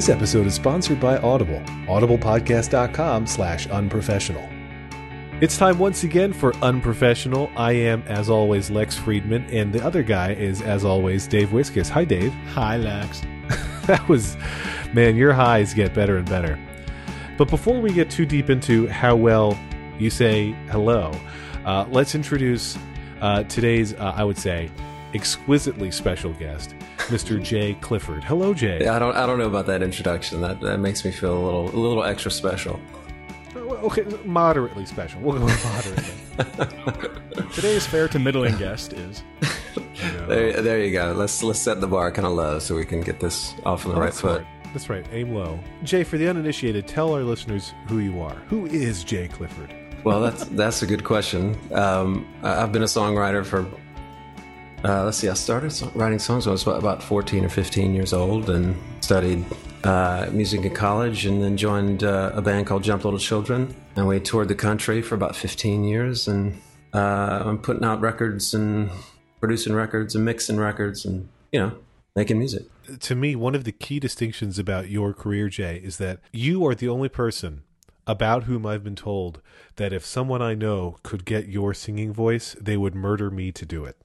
This episode is sponsored by Audible, audiblepodcast.com slash unprofessional. It's time once again for Unprofessional. I am, as always, Lex Friedman, and the other guy is, as always, Dave Wiskus. Hi, Dave. Hi, Lex. that was, man, your highs get better and better. But before we get too deep into how well you say hello, uh, let's introduce uh, today's, uh, I would say, exquisitely special guest, Mr. Jay Clifford. Hello, Jay. I don't I don't know about that introduction. That that makes me feel a little a little extra special. Okay, moderately special. We'll go moderately. Today's fair to middling guest is. There, there you go. Let's let's set the bar kind of low so we can get this off on the Oh, right that's foot. right. That's right. Aim low. Jay, for the uninitiated, tell our listeners who you are. Who is Jay Clifford? Well, that's that's a good question. Um, I've been a songwriter for. Uh, let's see. I started writing songs when I was about- about fourteen or fifteen years old, and studied uh, music in college, and then joined uh, a band called Jump Little Children, and we toured the country for about fifteen years, and uh, I'm putting out records and producing records and mixing records, and you know, making music. To me, one of the key distinctions about your career, Jay, is that you are the only person about whom I've been told that if someone I know could get your singing voice, they would murder me to do it.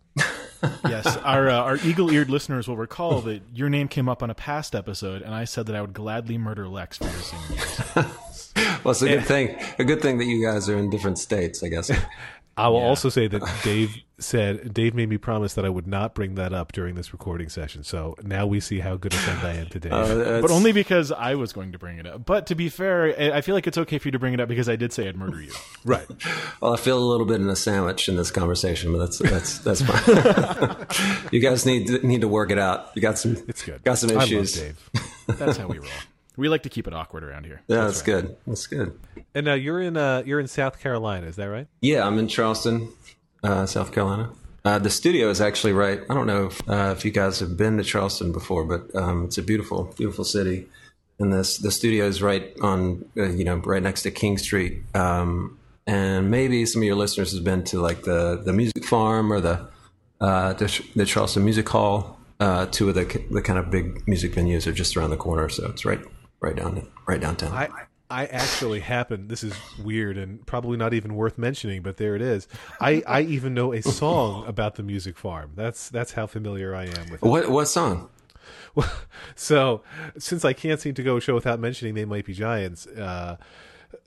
Yes, our uh, our eagle-eared listeners will recall that your name came up on a past episode, and I said that I would gladly murder Lex for your singing. Well, it's a good thing. A good thing that you guys are in different states, I guess. I will also say that Dave said Dave made me promise that I would not bring that up during this recording session. So now we see how good a friend I am to Dave. Uh, But only because I was going to bring it up. But to be fair, I I feel like it's okay for you to bring it up because I did say I'd murder you. right. Well, I feel a little bit in a sandwich in this conversation, but that's that's that's fine. you guys need to, need to work it out. You got some It's good. got some I love issues. Dave. That's how we roll. We like to keep it awkward around here. Yeah, that's, good. That's good. And now you're in uh you're in South Carolina, is that right? Yeah, I'm in Charleston, uh, South Carolina. Uh, the studio is actually right. I don't know if, uh, if you guys have been to Charleston before, but um, it's a beautiful, beautiful city. And this the studio is right on, uh, you know, right next to King Street. Um, and maybe some of your listeners has been to like the the Music Farm or the uh, the, the Charleston Music Hall. Uh, two of the the kind of big music venues are just around the corner, so it's right right down right downtown. I I actually happen this is weird and probably not even worth mentioning, but there it is. I, I even know a song about the music farm. That's that's how familiar I am with it. what what song? So since I can't seem to go a show without mentioning They Might Be Giants, uh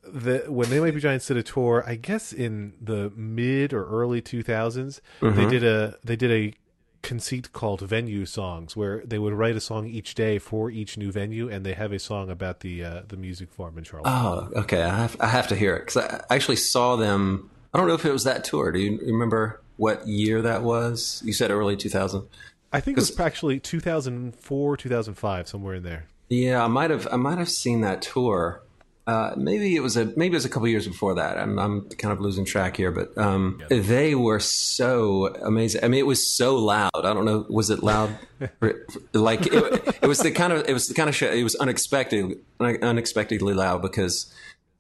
the when They Might Be Giants did a tour, I guess in the mid or early two thousands, they did a they did a conceit called venue songs where they would write a song each day for each new venue and they have a song about the uh, the music farm in Charleston. Oh, okay. I have, I have to hear it because I I actually saw them. I don't know if it was that tour. Do you remember what year that was? You said early 2000. I think it was actually 2004, 2005, somewhere in there. Yeah, I might have. I might have seen that tour. Uh, maybe it was a maybe it was a couple years before that. I'm I'm kind of losing track here, but um, they were so amazing. I mean, it was so loud. I don't know. Was it loud? like it, it was the kind of it was the kind of show. It was unexpected, unexpectedly loud because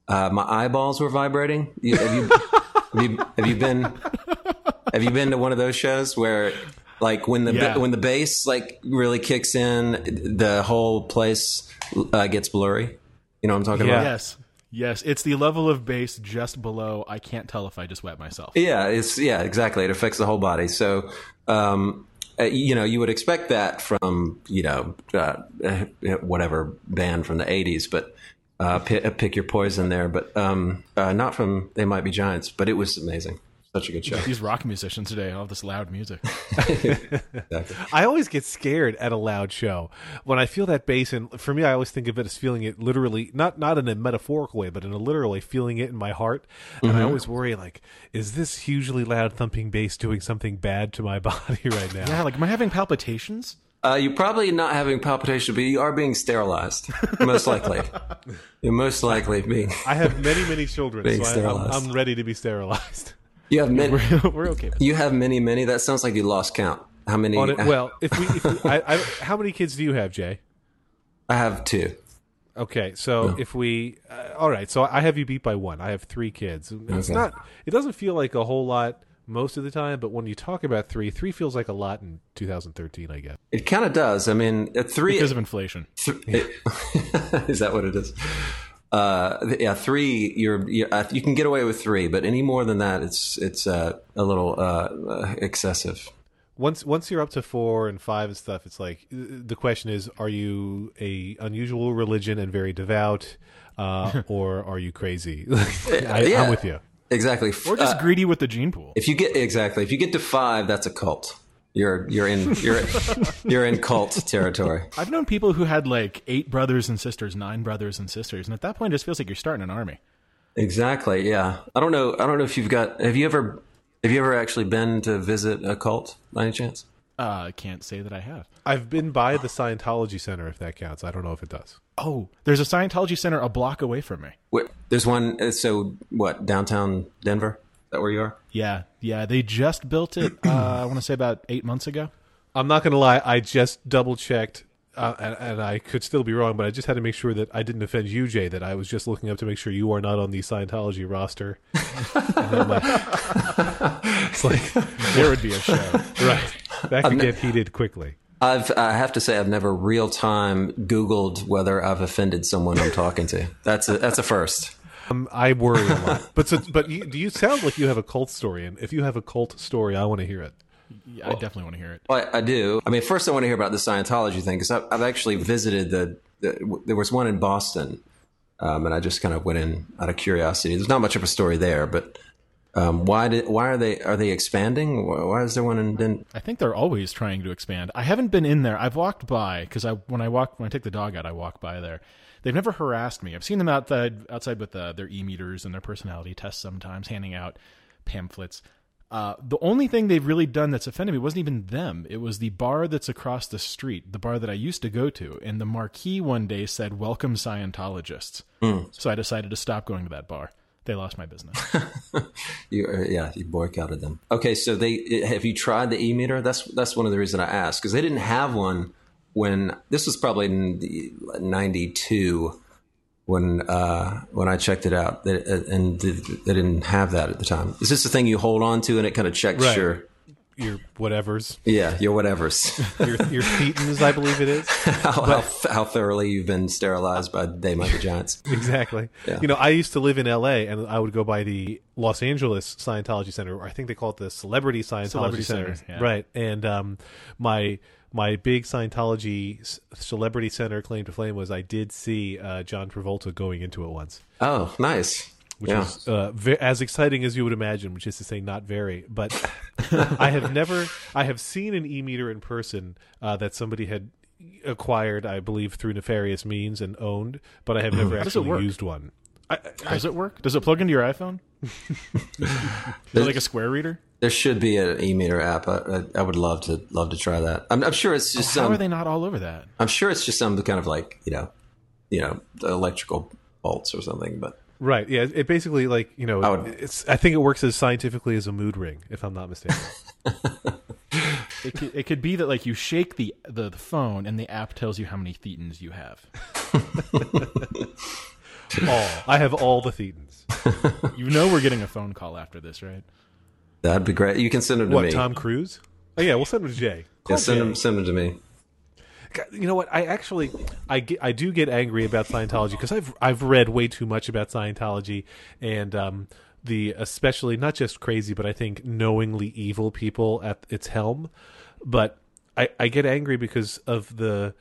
uh, my eyeballs were vibrating. You, have, you, have you have you been have you been to one of those shows where like when the Yeah. when the bass like really kicks in, the whole place uh, gets blurry. You know what I'm talking Yeah. about? Yes. Yes. It's the level of bass just below. I can't tell if I just wet myself. Yeah, it's yeah, exactly. It affects the whole body. So, um, uh, you know, you would expect that from you know uh, uh, whatever band from the '80s, but uh, pick, pick your poison there. But um, uh, not from They Might Be Giants. But it was amazing. Such a good show. These rock musicians today, all this loud music. Exactly. I always get scared at a loud show when I feel that bass, and for me, I always think of it as feeling it literally, not not in a metaphorical way, but in a literal way, feeling it in my heart. And I always worry, like, is this hugely loud thumping bass doing something bad to my body right now? Yeah, like, am I having palpitations? Uh, you're probably not having palpitation, but you are being sterilized. Most likely, you're most likely being. I have many, many children, Being so I, I'm, sterilized. I'm ready to be sterilized. You have many. We're okay. You have many, many. That sounds like you lost count. How many? On it, well, if we, if we I, I, how many kids do you have, Jay? I have two. Okay, so if we, uh, all right, so I have you beat by one. I have three kids. It's Okay. not. It doesn't feel like a whole lot most of the time, but when you talk about three, three feels like a lot in 2013, I guess. It kind of does. I mean, at three because of inflation. th- it- is that what it is? Uh, yeah, three. You're, you uh, you can get away with three, but any more than that, it's it's uh, a little uh, uh, excessive. Once once you're up to four and five and stuff, it's like uh, the question is: Are you a unusual religion and very devout, uh, or are you crazy? I, Yeah. I'm with you. Exactly. Or just Uh, greedy with the gene pool. if you get exactly, if you get to five, that's a cult. You're you're in you're you're in cult territory. I've known people who had like eight brothers and sisters, nine brothers and sisters, and at that point, it just feels like you're starting an army. Exactly. Yeah. I don't know. I don't know if you've got. Have you ever have you ever actually been to visit a cult by any chance? Uh, I can't say that I have. I've been by the Scientology Center, if that counts. I don't know if it does. Oh, there's a Scientology center a block away from me. Wait, there's one. uh, So what? Downtown Denver. Is that where you are? Yeah, yeah, they just built it. Uh, I want to say about eight months ago. I'm not going to lie. I just double checked, uh, and, and I could still be wrong, but I just had to make sure that I didn't offend you, Jay. That I was just looking up to make sure you are not on the Scientology roster. And like- it's like There would be a show. right. That could get heated quickly. I've. I have to say, I've never real time Googled whether I've offended someone I'm talking to. That's a that's a first. Um, I worry a lot. But so, but you, do you sound like you have a cult story? And if you have a cult story, I want to hear it. Yeah, I definitely want to hear it. Well, I, I do. I mean, first I want to hear about the Scientology thing because I've, I've actually visited the, the. There was one in Boston, um, and I just kind of went in out of curiosity. There's not much of a story there, but um, why did why are they are they expanding? Why why is there one in? Den- I think they're always trying to expand. I haven't been in there. I've walked by because I when I walk when I take the dog out, I walk by there. They've never harassed me. I've seen them outside outside with uh, their e meters and their personality tests sometimes, handing out pamphlets. Uh, the only thing they've really done that's offended me wasn't even them. It was the bar that's across the street, the bar that I used to go to, and the marquee one day said "Welcome Scientologists." So I decided to stop going to that bar. They lost my business. you, uh, yeah, you boycotted them. Okay, so they have you tried the e meter? That's that's one of the reasons I asked because they didn't have one when this was probably in the '92 when uh, when I checked it out, they, and they they didn't have that at the time. Is this the thing you hold on to and it kind of checks Right. your Your whatevers, yeah your whatevers your your thetans, I believe it is. how, how how thoroughly you've been sterilized by They Might Be Giants? Exactly. Yeah. You know, I used to live in L.A. and I would go by the Los Angeles Scientology Center, or I think they call it the Celebrity Scientology Celebrity Center. Center, yeah. Right. And um, my my big Scientology Celebrity Center claim to fame was I did see uh, John Travolta going into it once. Oh, nice. which yeah. was uh, ve- as exciting as you would imagine, which is to say, not very. But I have never, I have seen an e meter in person uh, that somebody had acquired, I believe, through nefarious means and owned, but I have never actually used one. I, I, Does it work? Does it plug into your iPhone? Is it like a square reader? There should be an e-meter app. I, I, I would love to love to try that. I'm, I'm sure it's just How some. are they not all over that? I'm sure it's just some kind of like you know, you know, electrical bolts or something. But right? Yeah, it basically like you know, I would- it's. I think it works as scientifically as a mood ring, if I'm not mistaken. It could, it could be that like you shake the, the the phone and the app tells you how many thetans you have. all I have all the thetans. You know we're getting a phone call after this, right? That'd be great. You can send them to What me. Tom Cruise? Oh yeah, we'll send them to Jay. Yeah, send Jay. them send them to me. You know what? I actually, I get, I do get angry about Scientology because I've I've read way too much about Scientology and um, the especially not just crazy, but I think knowingly evil people at its helm. But I I get angry because of the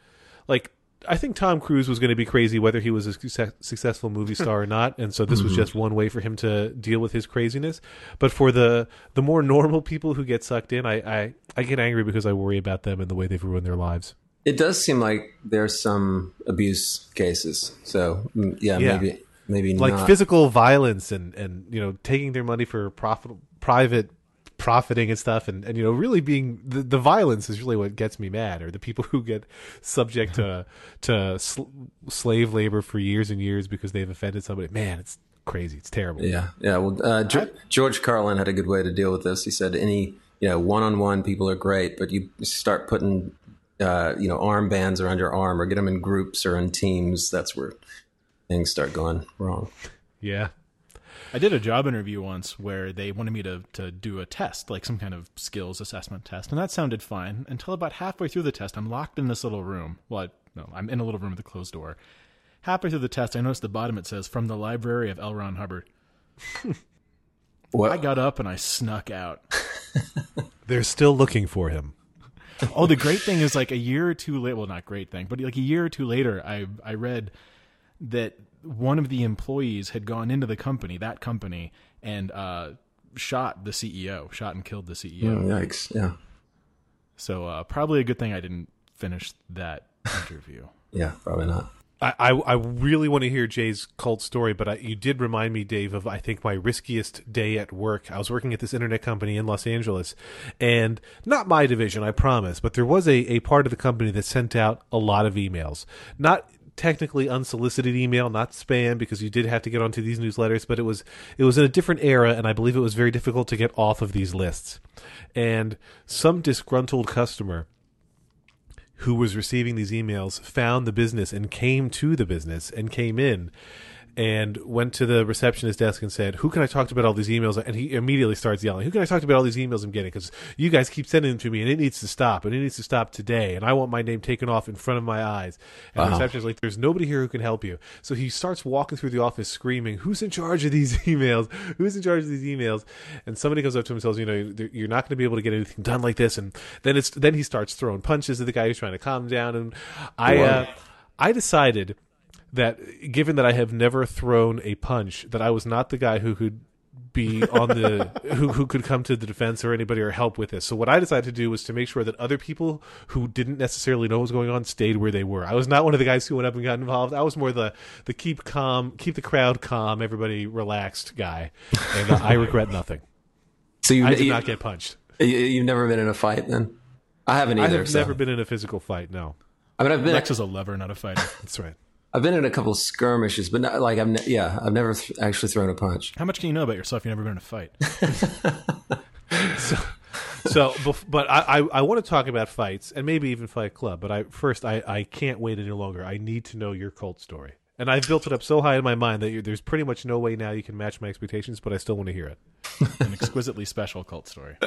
like. I think Tom Cruise was going to be crazy whether he was a success, successful movie star or not, and so this was just one way for him to deal with his craziness. But for the the more normal people who get sucked in, I I, I get angry because I worry about them and the way they've ruined their lives. It does seem like there's some abuse cases. So mm, yeah, Yeah. maybe maybe like not. physical violence and and you know taking their money for profit private profiting and stuff and and you know really being the, the violence is really what gets me mad or the people who get subject to to sl- slave labor for years and years because they've offended somebody man it's crazy it's terrible Yeah, yeah. Well, uh, Ge- George Carlin had a good way to deal with this. He said, "Any you know, one-on-one people are great, but you start putting uh, you know armbands around your arm or get them in groups or in teams. That's where things start going wrong." yeah I did a job interview once where they wanted me to to do a test, like some kind of skills assessment test, and that sounded fine until about halfway through the test. I'm locked in this little room. Well, I, no, I'm in a little room with a closed door. Halfway through the test, I noticed the bottom it says from the library of L. Ron Hubbard. What? I got up and I snuck out. They're still looking for him. Oh, the great thing is like a year or two later. Well, not great thing, but like a year or two later, I I read that one of the employees had gone into the company, that company, and uh, shot the CEO, shot and killed the CEO. Oh, yikes! Yeah, So uh, probably a good thing I didn't finish that interview. yeah, probably not. I, I, I really want to hear Jay's cult story, but I, you did remind me, Dave, of I think my riskiest day at work. I was working at this internet company in Los Angeles, and not my division, I promise, but there was a, a part of the company that sent out a lot of emails. Not technically unsolicited email, not spam, because you did have to get onto these newsletters, but it was it was in a different era, and I believe it was very difficult to get off of these lists. And some disgruntled customer who was receiving these emails found the business and came to the business and came in and went to the receptionist desk and said, "Who can I talk to about all these emails?" And he immediately starts yelling, "Who can I talk to about all these emails I'm getting? Because you guys keep sending them to me, and it needs to stop, and it needs to stop today, and I want my name taken off in front of my eyes." And the Wow. receptionist is like, "There's nobody here who can help you." So he starts walking through the office screaming, "Who's in charge of these emails? Who's in charge of these emails?" And somebody goes up to him and says, "You know, you're not going to be able to get anything done like this." And then it's then he starts throwing punches at the guy who's trying to calm him down. And I, uh, I decided that given that I have never thrown a punch, that I was not the guy who could be on the who who could come to the defense or anybody or help with this. So what I decided to do was to make sure that other people who didn't necessarily know what was going on stayed where they were. I was not one of the guys who went up and got involved. I was more the the keep calm, keep the crowd calm, everybody relaxed guy. And uh, I regret nothing. So you, I did you, not get punched. you, you've never been in a fight then? I haven't either. I either. have so- never been in a physical fight. No, I mean, I've been Lex is a lover, not a fighter. that's right. I've been in a couple skirmishes, but not, like I'm ne- yeah, I've never th- actually thrown a punch. How much can you know about yourself? You've never been in a fight. So, bef- but I, I, I want to talk about fights and maybe even Fight Club. But I first, I, I can't wait any longer. I need to know your cult story, and I've built it up so high in my mind that you there's pretty much no way now you can match my expectations. But I still want to hear it. An exquisitely special cult story.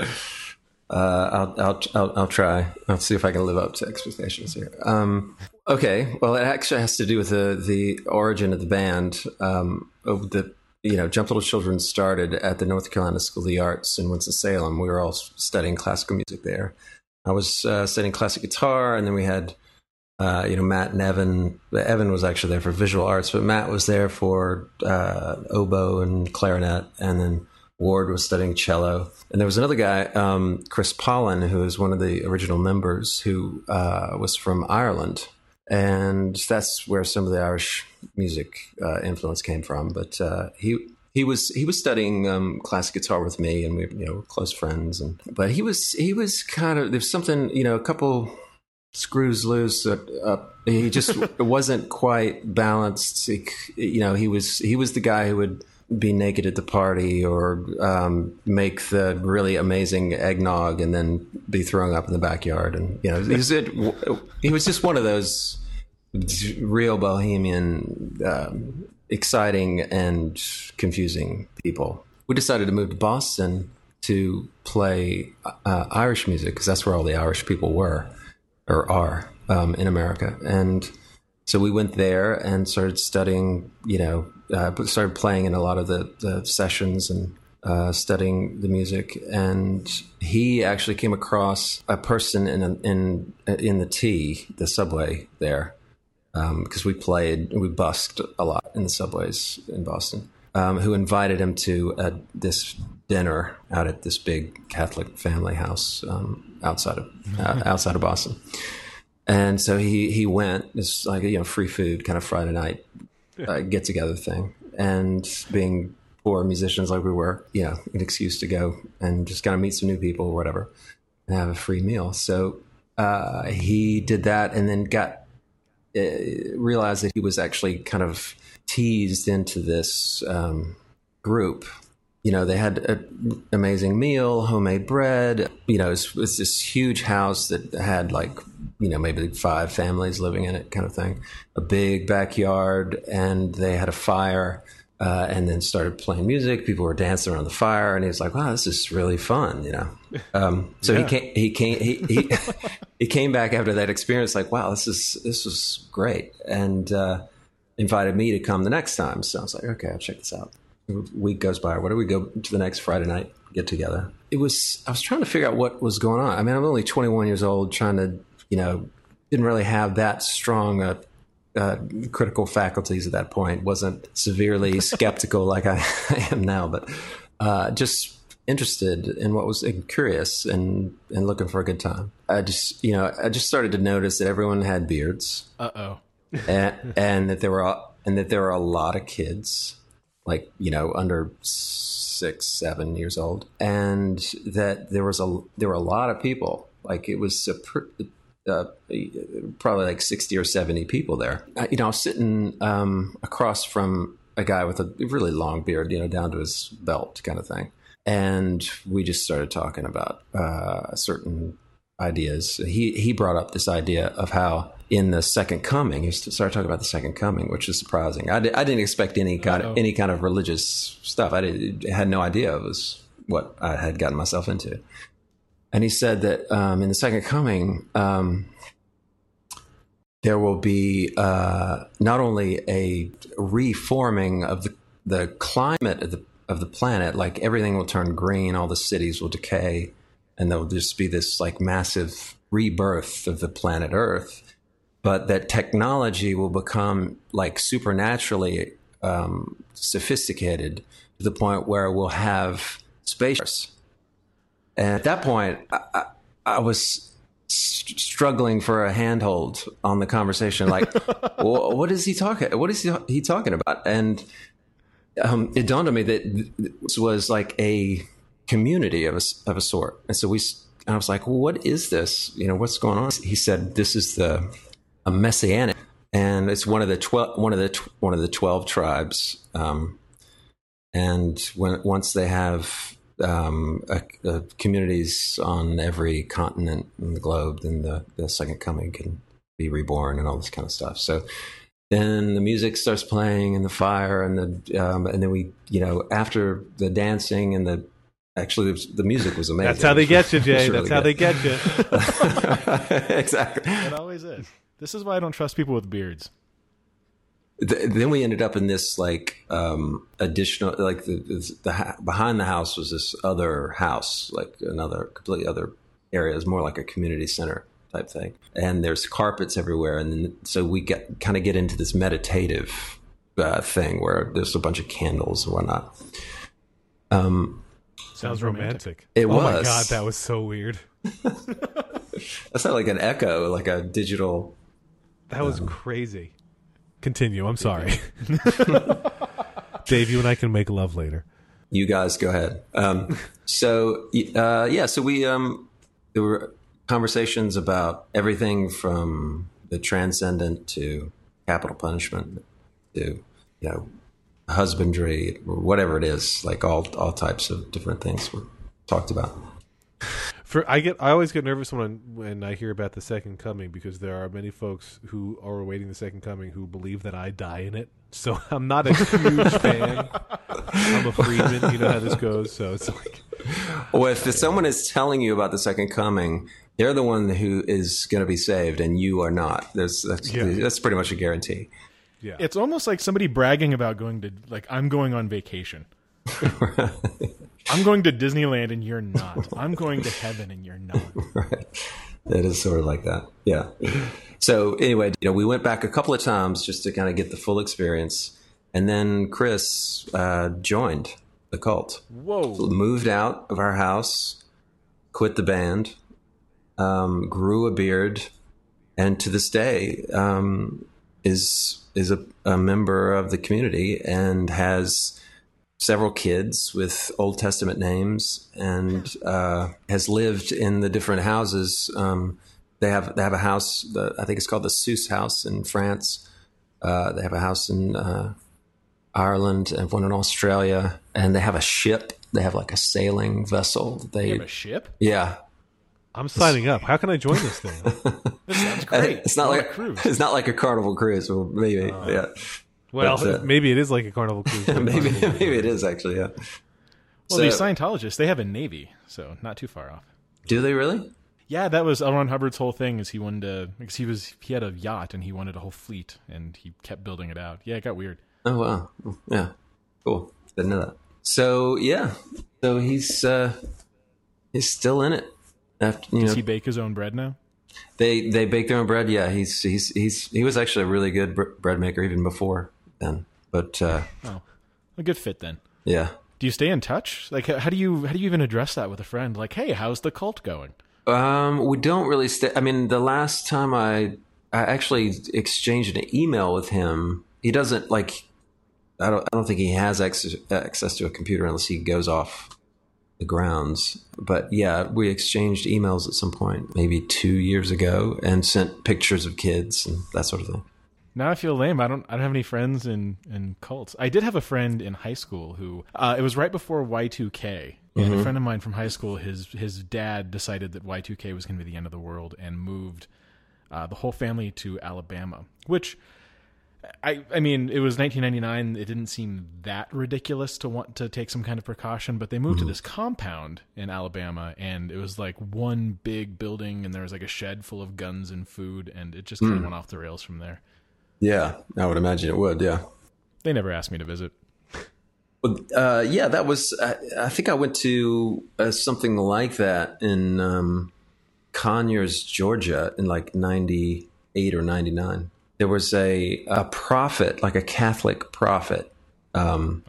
Uh, I'll, I'll I'll I'll try. I'll see if I can live up to expectations here. Um, okay, well, it actually has to do with the the origin of the band. Um, of the you know, Jump Little Children started at the North Carolina School of the Arts in Winston Salem. We were all studying classical music there. I was uh, studying classic guitar, and then we had uh, you know Matt and Evan. Evan was actually there for visual arts, but Matt was there for uh, oboe and clarinet, and then Ward was studying cello. And there was another guy, um, Chris Pollen, who was one of the original members, who uh, was from Ireland. And that's where some of the Irish music uh, influence came from. But uh, he he was he was studying um, classic guitar with me, and we you know were close friends. And but he was he was kind of there's something you know a couple screws loose. Uh, uh, he just wasn't quite balanced. He, you know, he was he was the guy who would be naked at the party or um, make the really amazing eggnog and then be throwing up in the backyard. And you know, he was, it, he was just one of those real bohemian, um, exciting and confusing people. We decided to move to Boston to play uh, Irish music because that's where all the Irish people were or are um, in America. And so we went there and started studying, you know, uh, started playing in a lot of the, the sessions and uh, studying the music. And he actually came across a person in in in the T, the subway there, because we played, we busked a lot in the subways in Boston. Um, who invited him to uh, this dinner out at this big Catholic family house um, outside of uh, outside of Boston. And so he he went. It's like a you know free food kind of Friday night uh, get together thing. And being poor musicians like we were, you know, an excuse to go and just kind of meet some new people or whatever, and have a free meal. So uh, he did that, and then got uh, realized that he was actually kind of teased into this um, group. You know, they had an amazing meal, homemade bread. You know, it was, it was this huge house that had like, you know, maybe five families living in it, kind of thing. A big backyard, and they had a fire. uh, and then started playing music. People were dancing around the fire, and he was like, "Wow, this is really fun," you know. Um, so Yeah. he came. He came. He, he, he came back after that experience, like, "Wow, this is this was great," and uh, invited me to come the next time. So I was like, "Okay, I'll check this out." Week goes by. What do we go to the next Friday night? Get together. It was. I was trying to figure out what was going on. I mean, I'm only 21 years old, trying to, you know, didn't really have that strong a uh, critical faculties at that point. wasn't severely skeptical like I, I am now, but uh, just interested in what was and curious and and looking for a good time. I just you know I just started to notice that everyone had beards Uh oh. and, and that there were and that there were a lot of kids like you know under six seven years old and that there was a there were a lot of people. Like it was uh, probably like 60 or 70 people there. Uh, you know sitting um, across from a guy with a really long beard you know down to his belt kind of thing. And we just started talking about uh, a certain ideas. He he brought up this idea of how in the second coming, he started talking about the second coming, which is surprising. I, di- I didn't expect any kind Uh-oh. of any kind of religious stuff. I did, had no idea it was what I had gotten myself into. And he said that um, in the second coming, um, there will be uh, not only a reforming of the the climate of the of the planet, like everything will turn green, all the cities will decay, and there'll just be this like massive rebirth of the planet Earth. But that technology will become like supernaturally um, sophisticated to the point where we'll have space. And at that point, I, I, I was s- struggling for a handhold on the conversation. Like, "Wha- what is he talking? What is he, he talking about? And um, it dawned on me that this was like a community of a, of a sort. And so we, and I was like, well, what is this? You know, what's going on? He said, this is the a messianic, and it's one of the twelve, one of the tw- one of the twelve tribes. Um, and when once they have um, a, a communities on every continent in the globe, then the, the second coming can be reborn and all this kind of stuff. So then the music starts playing and the fire and the um, and then we you know after the dancing and the actually the, the music was amazing. That's how they get you, It was Jay. really That's how they get you. exactly. It always is. This is why I don't trust people with beards. Th- then we ended up in this like um additional like the, the, the ha- behind the house was this other house like another completely other area It's more like a community center type thing and there's carpets everywhere and then, so we get kind of get into this meditative uh, thing where there's a bunch of candles and whatnot um Sounds romantic. It was. oh my god, that was so weird. that's not like an echo like a digital That was crazy. Continue. I'm sorry. Dave, you and I can make love later. You guys go ahead. Um, so uh, yeah, so we um, there were conversations about everything from the transcendent to capital punishment to you know husbandry or whatever it is, like all all types of different things were talked about. For I get, I always get nervous when when I hear about the second coming because there are many folks who are awaiting the second coming who believe that I die in it. So I'm not a huge fan. I'm a Freeman. You know how this goes. So it's like, Well, if someone is telling you about the second coming, they're the one who is going to be saved, and you are not. There's that's, Yeah. that's pretty much a guarantee. Yeah, It's almost like somebody bragging about going to like I'm going on vacation. I'm going to Disneyland and you're not. I'm going to heaven and you're not. right. It is sort of like that. Yeah. So anyway, you know, we went back a couple of times just to kind of get the full experience, and then Chris uh, joined the cult. Whoa. Moved out of our house, quit the band, um, grew a beard, and to this day um, is is a, a member of the community and has several kids with Old Testament names and uh, has lived in the different houses. Um, they have they have a house. The, I think it's called the Seuss House in France. Uh, they have a house in uh, Ireland and one in Australia, and they have a ship. They have like a sailing vessel. that They You have a ship? yeah. I'm signing up. How can I join this thing? This sounds great. It's not like a cruise. it's not like a carnival cruise. Well, maybe yeah. Well, But, uh, maybe it is like a carnival cruise. maybe Carnival- maybe it is actually. Yeah. Well, So- these Scientologists, they have a navy, so not too far off. Do they really? Yeah, that was L. Ron Hubbard's whole thing. Is he wanted to because he was he had a yacht and he wanted a whole fleet and he kept building it out. Yeah, it got weird. Oh wow. Yeah. Cool. Didn't know that. So yeah. So he's uh he's still in it. After you Does know he bake his own bread now? they they bake their own bread. Yeah, he's he's he's he was actually a really good br- bread maker even before then. But uh Oh, a good fit then. yeah. Do you stay in touch? Like, how do you how do you even address that with a friend? Like, hey, how's the cult going? Um, we don't really stay. I mean, the last time I I actually exchanged an email with him, he doesn't like. I don't. I don't think he has access, access to a computer unless he goes off the grounds. But yeah, we exchanged emails at some point, maybe two years ago, and sent pictures of kids and that sort of thing. Now I feel lame. I don't. I don't have any friends in in cults. I did have a friend in high school who. Uh, it was right before Y two K. And a friend of mine from high school, his his dad decided that Y two K was going to be the end of the world and moved uh, the whole family to Alabama. Which, I I mean, it was 1999. It didn't seem that ridiculous to want to take some kind of precaution, but they moved to this compound in Alabama, and it was like one big building, and there was like a shed full of guns and food, and it just kind of went off the rails from there. Yeah, I would imagine it would. Yeah. They never asked me to visit. Well, uh, yeah, that was. I, I think I went to uh, something like that in um, Conyers, Georgia, in like '98 or '99. There was a a prophet, like a Catholic prophet, um,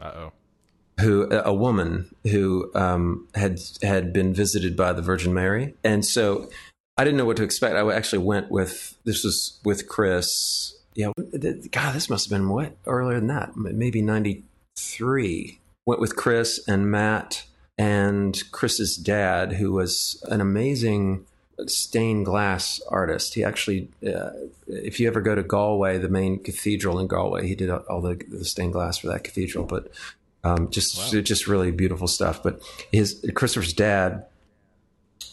who a woman who um, had had been visited by the Virgin Mary, and so I didn't know what to expect. I actually went with this was with Chris. Yeah, God, this must have been what earlier than that, maybe ninety three. Went with Chris and Matt and Chris's dad, who was an amazing stained glass artist. He actually, uh, if you ever go to Galway, the main cathedral in Galway, he did all the, the stained glass for that cathedral. But um, just just really beautiful stuff. But his Christopher's dad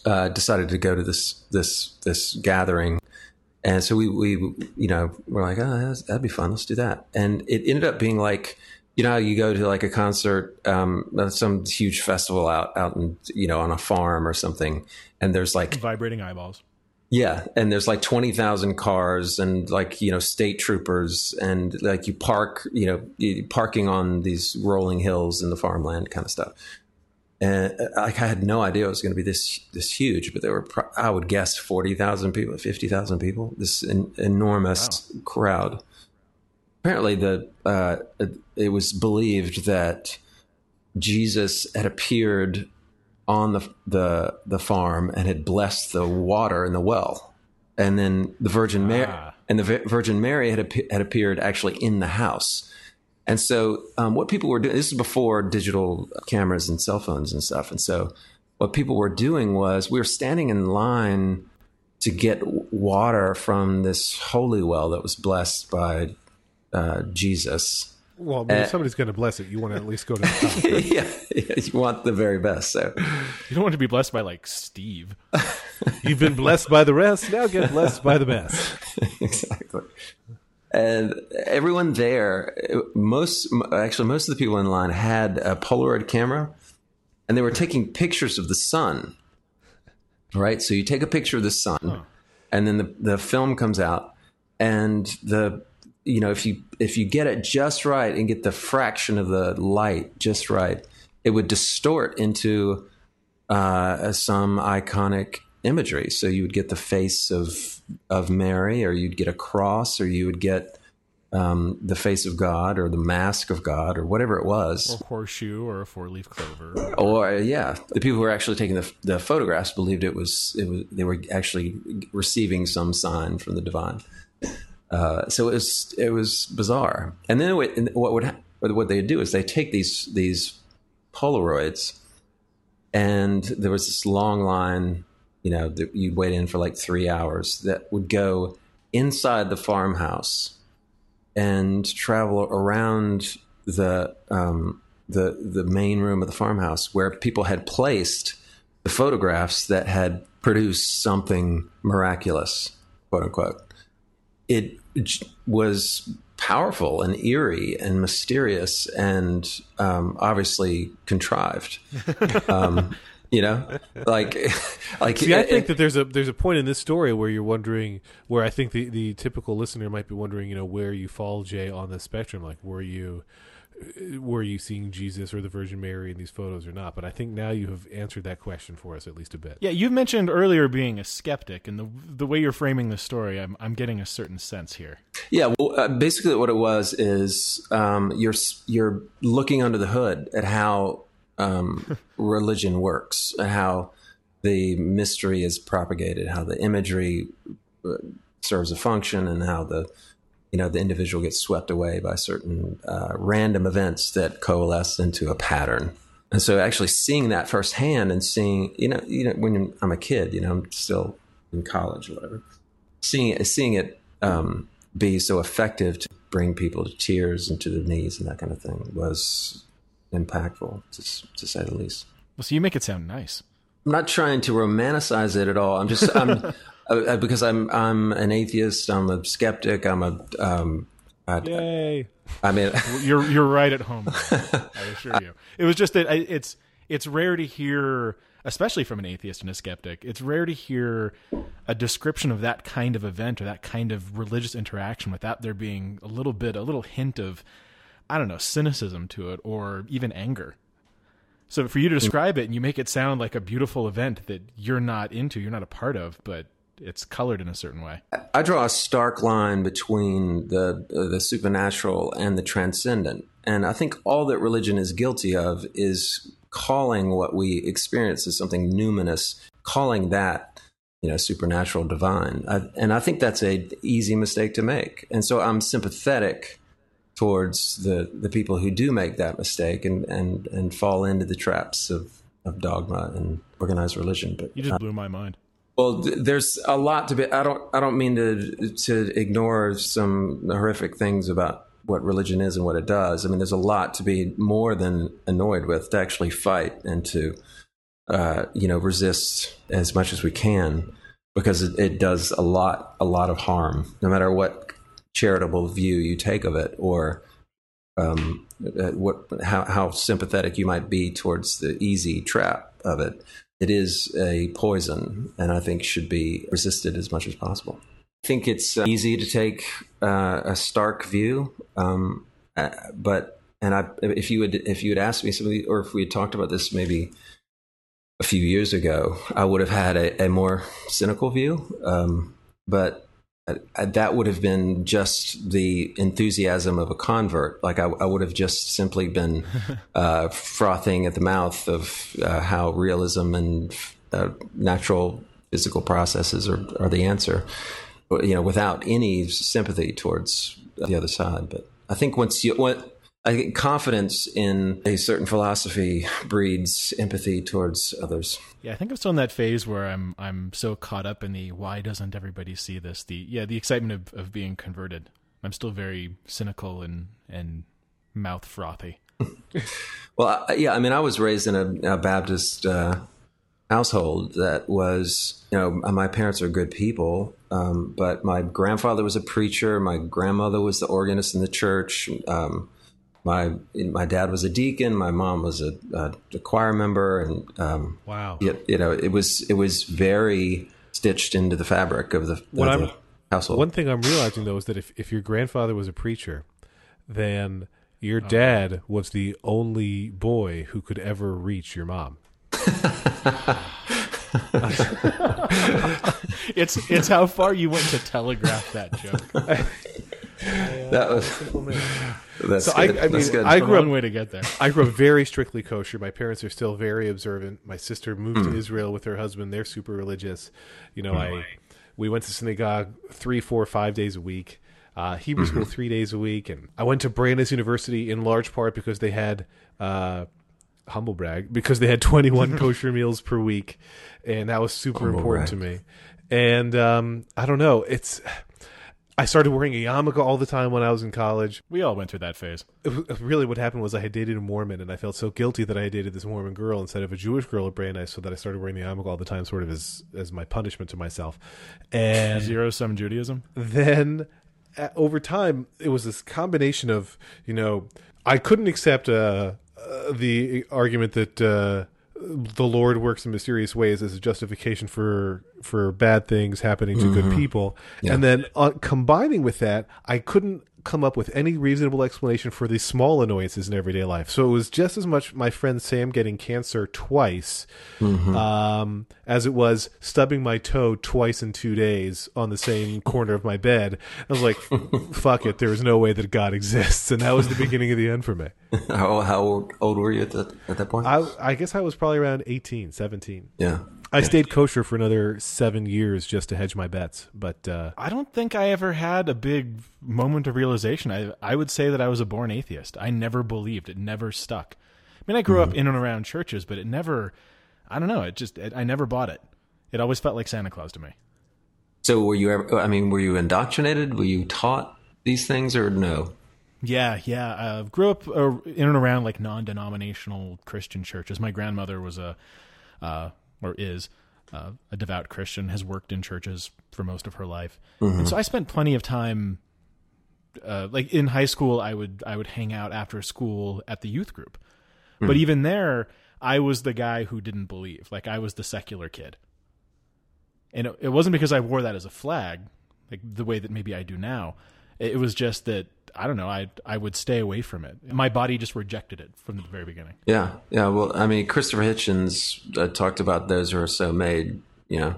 uh, decided to go to this this this gathering, and so we we you know we're like, oh, that's- that'd be fun. Let's do that. And it ended up being like. You know, you go to like a concert, um, some huge festival out, out in, you know, on a farm or something, and there's like Vibrating eyeballs. yeah, and there's like twenty thousand cars and like you know state troopers and like you park you know parking on these rolling hills in the farmland kind of stuff. And uh, like I had no idea it was going to be this this huge, but there were pro- I would guess forty thousand people, fifty thousand people, this en- enormous crowd. Apparently, the uh, it, was believed that Jesus had appeared on the the the farm and had blessed the water in the well, and then the Virgin Mary Ah. and the Vi- Virgin Mary had had appeared actually in the house. And so, um, what people were doing this is before digital cameras and cell phones and stuff. And so, what people were doing was we were standing in line to get water from this holy well that was blessed by uh, Jesus. Well, I mean, Uh, if somebody's going to bless it, you want to at least go to the top. yeah, yeah, you want the very best. So, You don't want to be blessed by like Steve. You've been blessed by the rest. Now get blessed by the best. exactly. And everyone there, most actually most of the people in line had a Polaroid camera, and they were taking pictures of the sun. Right, so you take a picture of the sun, and then the the film comes out, and the you know if you if you get it just right and get the fraction of the light just right, it would distort into uh, some iconic imagery. So you would get the face of of Mary, or you'd get a cross, or you would get um, the face of God, or the mask of God, or whatever it was. Or a horseshoe or a four leaf clover. Or yeah, the people who were actually taking the, the photographs believed it was it was they were actually receiving some sign from the divine. Uh, so it was it was bizarre. And then what, what would what they do is they take these these Polaroids, and there was this long line. You know, that you'd wait in for like three hours. That would go inside the farmhouse and travel around the um, the the main room of the farmhouse where people had placed the photographs that had produced something miraculous, quote unquote. It was powerful and eerie and mysterious and um, obviously contrived. um, you know, like, like. See, I think that there's a there's a point in this story where you're wondering where I think the the typical listener might be wondering, you know, where you fall, Jay, on the spectrum. Like, were you were you seeing Jesus or the Virgin Mary in these photos or not? But I think now you have answered that question for us at least a bit. Yeah, you mentioned earlier being a skeptic, and the the way you're framing the story, I'm I'm getting a certain sense here. Yeah, well, uh, basically what it was is um, you're you're looking under the hood at how um, religion works, how the mystery is propagated, how the imagery uh, serves a function, and how the you know the individual gets swept away by certain uh, random events that coalesce into a pattern. And so, actually seeing that firsthand and seeing, you know, you know, when I'm a kid, you know, I'm still in college or whatever, seeing it, seeing it um, be so effective to bring people to tears and to their knees and that kind of thing was impactful, to, to say the least. Well, so you make it sound nice. I'm not trying to romanticize it at all. I'm just I'm uh, uh, because I'm I'm an atheist. I'm a skeptic. I'm a um, I, Yay! I mean, you're you're right at home. I assure you. It was just that it's it's rare to hear, especially from an atheist and a skeptic. It's rare to hear a description of that kind of event or that kind of religious interaction without there being a little bit, a little hint of I don't know, cynicism to it or even anger. So for you to describe it and you make it sound like a beautiful event that you're not into, you're not a part of, but it's colored in a certain way. I draw a stark line between the uh, the supernatural and the transcendent, and I think all that religion is guilty of is calling what we experience as something numinous, calling that you know supernatural, divine, I, and I think that's a easy mistake to make. And so I'm sympathetic towards the, the people who do make that mistake and, and, and fall into the traps of, of dogma and organized religion. But you just blew my mind. Well, there's a lot to be. I don't. I don't mean to to ignore some horrific things about what religion is and what it does. I mean, there's a lot to be more than annoyed with to actually fight and to, uh, you know, resist as much as we can because it, it does a lot, a lot of harm. No matter what charitable view you take of it or um, uh, what how, how sympathetic you might be towards the easy trap of it. It is a poison, and I think should be resisted as much as possible. I think it's uh, easy to take uh, a stark view, um, uh, but and I, if you would if you had asked me something, or if we had talked about this maybe a few years ago, I would have had a, a more cynical view. Um, but that would have been just the enthusiasm of a convert. Like I, I would have just simply been uh, frothing at the mouth of uh, how realism and uh, natural physical processes are, are the answer, you know, without any sympathy towards the other side. But I think once you, I think confidence in a certain philosophy breeds empathy towards others. Yeah, I think I'm still in that phase where I'm I'm so caught up in the why doesn't everybody see this? The yeah, the excitement of, of being converted. I'm still very cynical and and mouth frothy. well, yeah, I mean, I was raised in a, a Baptist uh, household that was, you know, my parents are good people, um, but my grandfather was a preacher. My grandmother was the organist in the church. Um, my my dad was a deacon, my mom was a, a, a choir member, and um, wow, you, you, know, it was it was very stitched into the fabric of the, of the household. One thing I'm realizing though is that if if your grandfather was a preacher, then your dad was the only boy who could ever reach your mom. it's it's how far you went to telegraph that joke. that was that's so good. I, I mean, good. I grew up way to get there. I grew up very strictly kosher. My parents are still very observant. My sister moved mm. to hmm. Israel with her husband. They're super religious. You know, mm. I we went to synagogue three, four, five days a week. Uh, Hebrew mm-hmm. school three days a week, and I went to Brandeis University in large part because they had uh, humble brag because they had 21 kosher meals per week, and that was super humble important brag. to me. And um, I don't know, it's I started wearing a yarmulke all the time when I was in college. We all went through that phase. It, really, what happened was I had dated a Mormon, and I felt so guilty that I had dated this Mormon girl instead of a Jewish girl at Brandeis, so that I started wearing the yarmulke all the time, sort of as as my punishment to myself. And zero sum Judaism. Then over time, it was this combination of you know I couldn't accept uh, uh, the argument that uh, the Lord works in mysterious ways as a justification for for bad things happening to good people, Yeah. and then uh, combining with that, I couldn't come up with any reasonable explanation for the small annoyances in everyday life. So it was just as much my friend Sam getting cancer twice um, as it was stubbing my toe twice in two days on the same corner of my bed. I was like, fuck it, there is no way that God exists. And that was the beginning of the end for me. How, how old were you at that, at that point? I, I guess I was probably around 18, 17. yeah. I stayed kosher for another seven years just to hedge my bets. But uh, I don't think I ever had a big moment of realization. I I would say that I was a born atheist. I never believed. It never stuck. I mean, I grew up in and around churches, but it never. I don't know. It just. It, I never bought it. It always felt like Santa Claus to me. So were you ever, I mean, were you indoctrinated? Were you taught these things or no? Yeah, yeah. I grew up uh, in and around like non-denominational Christian churches. My grandmother was a, uh, or is uh, a devout Christian. Has worked in churches for most of her life, and so I spent plenty of time. Uh, like in high school, I would I would hang out after school at the youth group, but even there, I was the guy who didn't believe. Like I was the secular kid, and it, it wasn't because I wore that as a flag, like the way that maybe I do now. It was just that I don't know. I I would stay away from it. My body just rejected it from the very beginning. Yeah. Yeah. Well, I mean, Christopher Hitchens uh, talked about those who are so made, you know,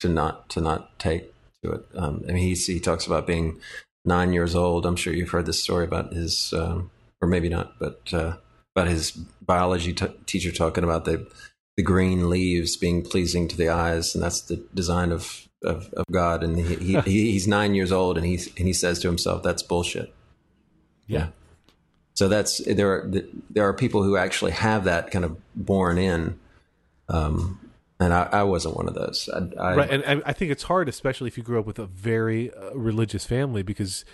to not, to not take to it. Um, I mean, he, he talks about being nine years old. I'm sure you've heard this story about his, um, or maybe not, but, uh, about his biology t- teacher talking about the, the green leaves being pleasing to the eyes. And that's the design of, of, of God. And he, he, he's nine years old and he's, and he says to himself, that's bullshit. Yeah. So that's there are there are people who actually have that kind of born in, um, and I, I wasn't one of those. I, I, right, and I, I think it's hard, especially if you grew up with a very uh, religious family, because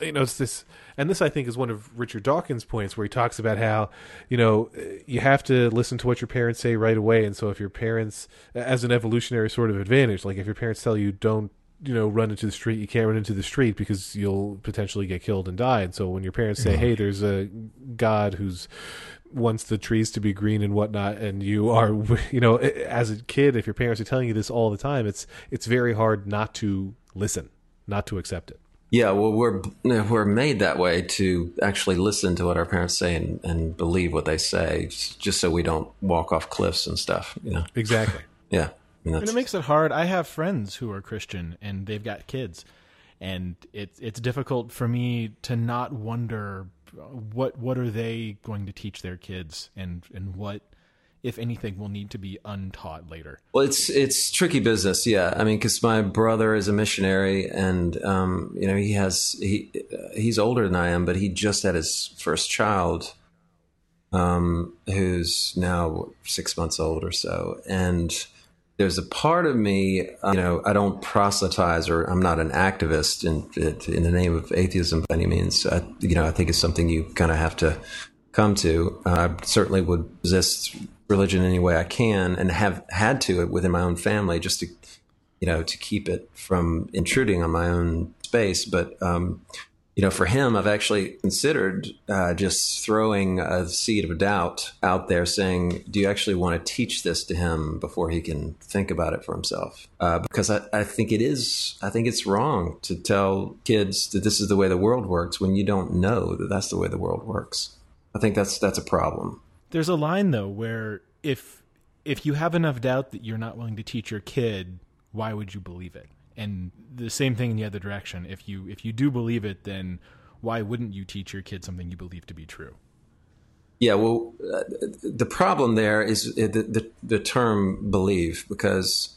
you know it's this, and this I think is one of Richard Dawkins' points where he talks about how you know you have to listen to what your parents say right away, and so if your parents, as an evolutionary sort of advantage, like if your parents tell you don't you know run into the street you can't run into the street because you'll potentially get killed and die and so when your parents say hey there's a god who's wants the trees to be green and whatnot and you are you know as a kid if your parents are telling you this all the time it's it's very hard not to listen not to accept it yeah, well, we're we're made that way to actually listen to what our parents say and, and believe what they say, just so we don't walk off cliffs and stuff. You know, exactly yeah. Mean, And it makes it hard. I have friends who are Christian and they've got kids, and it's it's difficult for me to not wonder what what are they going to teach their kids and and what if anything will need to be untaught later. Well, it's it's tricky business, yeah. I mean, because my brother is a missionary, and um, you know he has he he's older than I am, but he just had his first child, um, who's now six months old or so, and there's a part of me, uh, you know, I don't proselytize or I'm not an activist in in the name of atheism by any means. I, you know, I think it's something you kind of have to come to. Uh, I certainly would resist religion any way I can, and have had to it within my own family just to, you know, to keep it from intruding on my own space. But um, you know, for him, I've actually considered uh, just throwing a seed of doubt out there, saying, "Do you actually want to teach this to him before he can think about it for himself?" Uh, because I, I think it is, I think it's wrong to tell kids that this is the way the world works when you don't know that that's the way the world works. I think that's that's a problem. There's a line though where if if you have enough doubt that you're not willing to teach your kid, why would you believe it? And the same thing in the other direction. If you if you do believe it, then why wouldn't you teach your kid something you believe to be true? Yeah, well, uh, the problem there is the, the, the term believe because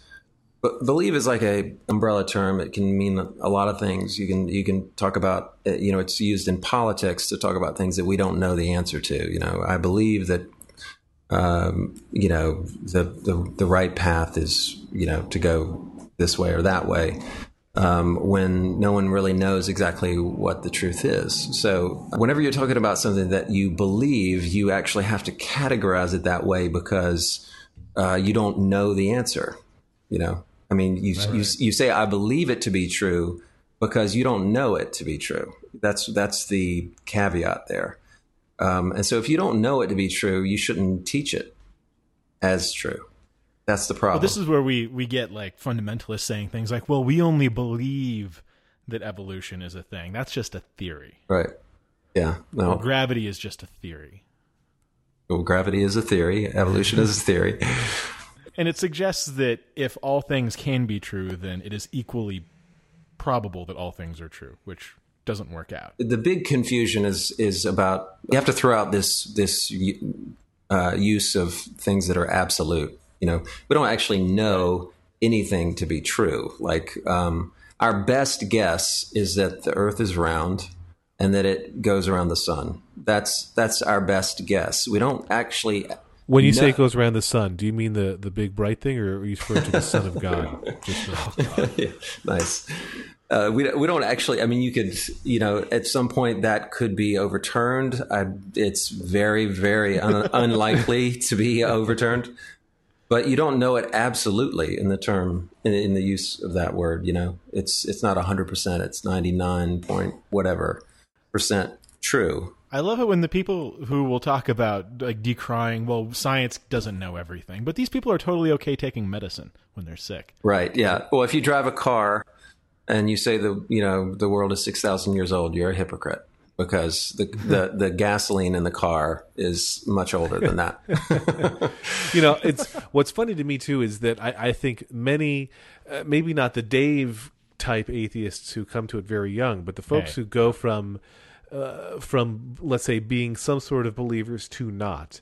believe is like a umbrella term. It can mean a lot of things. You can you can talk about you know it's used in politics to talk about things that we don't know the answer to. You know, I believe that um, you know the, the the right path is you know to go this way or that way. Um, when no one really knows exactly what the truth is. So, whenever you're talking about something that you believe, you actually have to categorize it that way because uh, you don't know the answer. You know, I mean, you, right. you you say I believe it to be true, because you don't know it to be true. That's that's the caveat there. Um, and so, if you don't know it to be true, you shouldn't teach it as true. That's the problem. Well, this is where we we get like fundamentalists saying things like, "Well, we only believe that evolution is a thing. That's just a theory." Right. Yeah. No. Well, gravity is just a theory. Well, gravity is a theory. Evolution is a theory. And it suggests that if all things can be true, then it is equally probable that all things are true, which doesn't work out. The big confusion is is about you have to throw out this this uh, use of things that are absolute. You know, we don't actually know anything to be true. Like um, our best guess is that the Earth is round and that it goes around the sun. That's that's our best guess. We don't actually. When you know. say it goes around the sun, do you mean the, the big bright thing, or are you referring to the Son of God? yeah, nice. Uh, we we don't actually. I mean, you could, you know, at some point that could be overturned. I, it's very, very un, unlikely to be overturned, but you don't know it absolutely in the term in, in the use of that word. You know, it's it's not hundred percent. It's ninety nine point whatever percent true. I love it when the people who will talk about like decrying, well, science doesn't know everything, but these people are totally okay taking medicine when they're sick. Right. Yeah. Well, if you drive a car and you say the you know the world is six thousand years old, you're a hypocrite because the, the the gasoline in the car is much older than that. you know, it's what's funny to me too is that I, I think many, uh, maybe not the Dave type atheists who come to it very young, but the folks hey. who go from uh, from let's say being some sort of believers to not.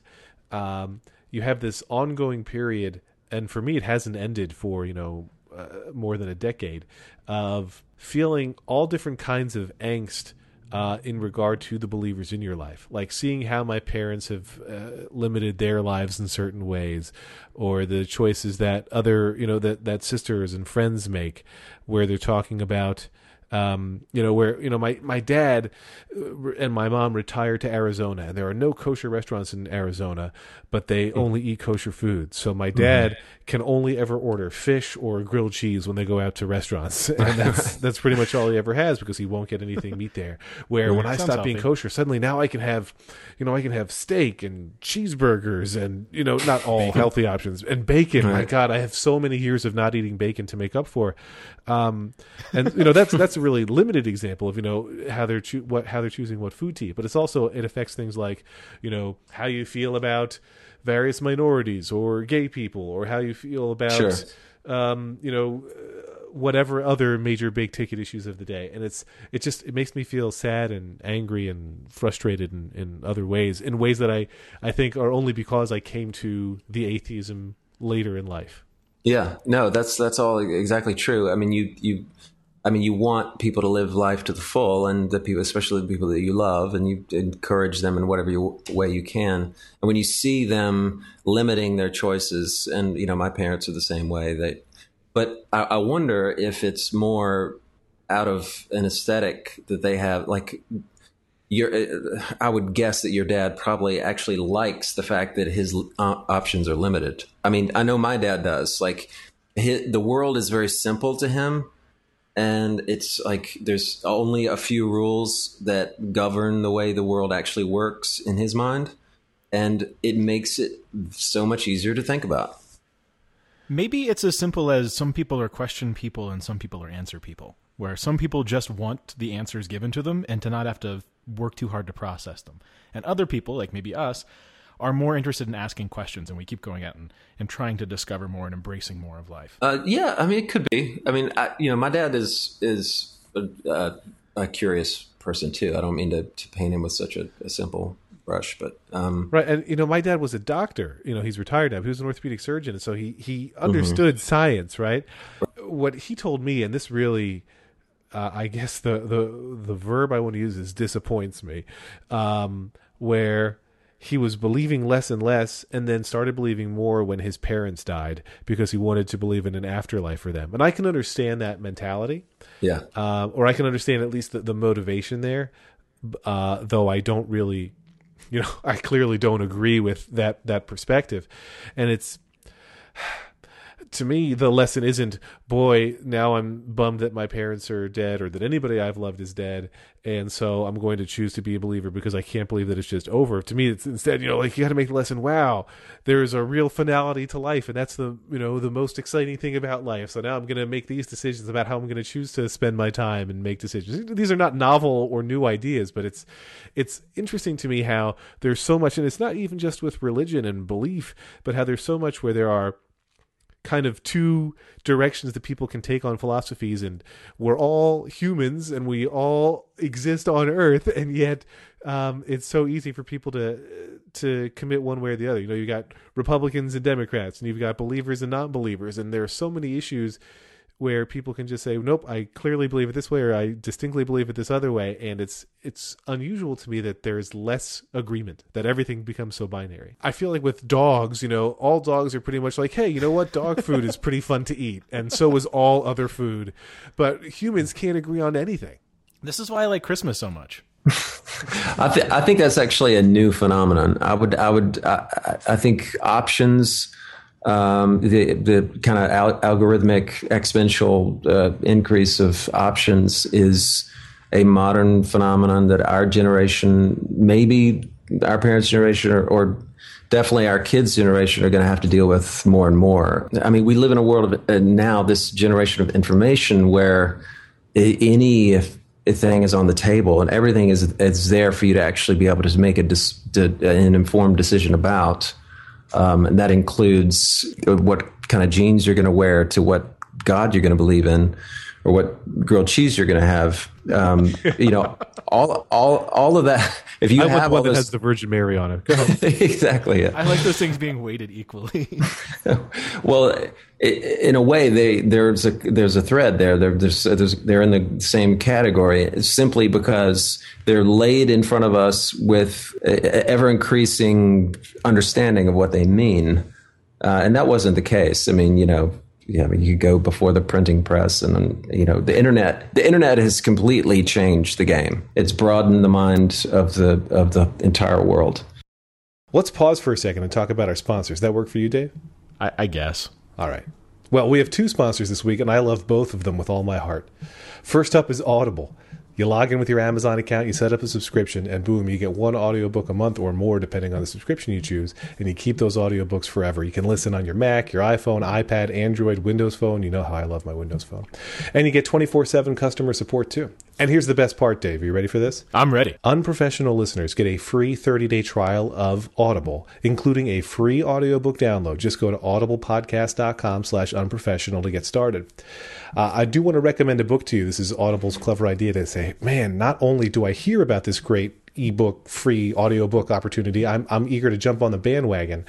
Um, you have this ongoing period, and for me, it hasn't ended for you know uh, more than a decade of feeling all different kinds of angst uh, in regard to the believers in your life, like seeing how my parents have uh, limited their lives in certain ways, or the choices that other, you know, that that sisters and friends make, where they're talking about um, you know, where you know my my dad uh, and my mom retired to Arizona, and there are no kosher restaurants in Arizona, but they mm-hmm. only eat kosher food. So my dad mm-hmm. can only ever order fish or grilled cheese when they go out to restaurants, and that's that's pretty much all he ever has because he won't get anything meat there. Where when I stopped being kosher, suddenly now I can have, you know, I can have steak and cheeseburgers and you know not all healthy options and bacon. Right. My God, I have so many years of not eating bacon to make up for, um, and you know that's that's really limited example of you know how they're cho- what how they're choosing what food to eat, but it's also it affects things like you know how you feel about various minorities or gay people or how you feel about sure. um, you know whatever other major big ticket issues of the day. And it's it just it makes me feel sad and angry and frustrated in, in other ways in ways that i i think are only because i came to the atheism later in life. Yeah. No that's that's all exactly true. I mean you you I mean, you want people to live life to the full, and the people, especially the people that you love, and you encourage them in whatever you, way you can. And when you see them limiting their choices, and you know, my parents are the same way. They, but I, I wonder if it's more out of an aesthetic that they have, like your, I would guess that your dad probably actually likes the fact that his uh, options are limited. I mean, I know my dad does. Like, his, the world is very simple to him, and it's like there's only a few rules that govern the way the world actually works in his mind. And it makes it so much easier to think about. Maybe it's as simple as some people are question people and some people are answer people where some people just want the answers given to them and to not have to work too hard to process them. And other people like maybe us are more interested in asking questions and we keep going out and, and trying to discover more and embracing more of life. Uh, yeah, I mean, it could be. I mean, I, you know, my dad is is a, a, curious person too. I don't mean to, to paint him with such a, a simple brush, but um, right. And you know, my dad was a doctor. You know, he's retired now. He was an orthopedic surgeon, and so he he understood mm-hmm. science. Right. What he told me, and this really. Uh, I guess the, the the verb I want to use is disappoints me, um, where he was believing less and less and then started believing more when his parents died because he wanted to believe in an afterlife for them. And i can understand that mentality. Yeah. Uh, or i can understand at least the, the motivation there. Uh, though i don't really you know i clearly don't agree with that that perspective. And it's to me, the lesson isn't, boy, now I'm bummed that my parents are dead or that anybody I've loved is dead. And so I'm going to choose to be a believer because I can't believe that it's just over. To me, it's instead, you know, like you got to make the lesson, wow, there is a real finality to life. And that's the, you know, the most exciting thing about life. So now I'm going to make these decisions about how I'm going to choose to spend my time and make decisions. These are not novel or new ideas, but it's, it's interesting to me how there's so much, and it's not even just with religion and belief, but how there's so much where there are kind of two directions that people can take on philosophies and we're all humans and we all exist on earth and yet um, it's so easy for people to to commit one way or the other. You know you've got republicans and democrats and you've got believers and non-believers and there are so many issues where people can just say, "Nope, I clearly believe it this way," or "I distinctly believe it this other way," and it's it's unusual to me that there's less agreement that everything becomes so binary. I feel like with dogs, you know, all dogs are pretty much like, "Hey, you know what? Dog food is pretty fun to eat," and so is all other food. But humans can't agree on anything. This is why I like Christmas so much. I, th- I think that's actually a new phenomenon. I would, I would, I, I think options um, the the kind of al- algorithmic exponential uh, increase of options is a modern phenomenon that our generation, maybe our parents' generation, or, or definitely our kids' generation, are going to have to deal with more and more. I mean, we live in a world of uh, now this generation of information where any thing is on the table and everything is is there for you to actually be able to make a dis, to, an informed decision about. Um, and that includes what kind of jeans you're going to wear to what God you're going to believe in or what grilled cheese you're going to have. Um, you know, all all all of that. If you I have one all that has the Virgin Mary on it. exactly. Yeah. I like those things being weighted equally. well, in a way, they there's a there's a thread there. They're, there's, there's, they're in the same category simply because they're laid in front of us with ever increasing understanding of what they mean, uh, and that wasn't the case. I mean, you know, yeah, I mean, you go before the printing press, and you know, the internet. The internet has completely changed the game. It's broadened the mind of the of the entire world. Let's pause for a second and talk about our sponsors. That work for you, Dave? I, I guess. All right. Well, we have two sponsors this week, and I love both of them with all my heart. First up is Audible. You log in with your Amazon account, you set up a subscription, and boom, you get one audiobook a month or more, depending on the subscription you choose, and you keep those audiobooks forever. You can listen on your Mac, your iPhone, iPad, Android, Windows Phone. You know how I love my Windows Phone. And you get 24 7 customer support too. And here's the best part, Dave. Are you ready for this? I'm ready. Unprofessional listeners get a free 30 day trial of Audible, including a free audiobook download. Just go to audiblepodcast.com slash unprofessional to get started. Uh, I do want to recommend a book to you. This is Audible's clever idea to say, man, not only do I hear about this great ebook free audiobook opportunity i'm, I'm eager to jump on the bandwagon.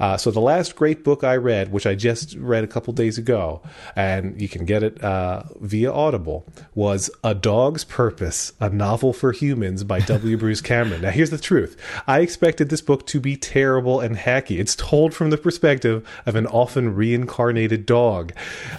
Uh, so the last great book i read which i just read a couple days ago and you can get it uh, via audible was a dog's purpose a novel for humans by W. Bruce Cameron. Now here's the truth. I expected this book to be terrible and hacky. It's told from the perspective of an often reincarnated dog.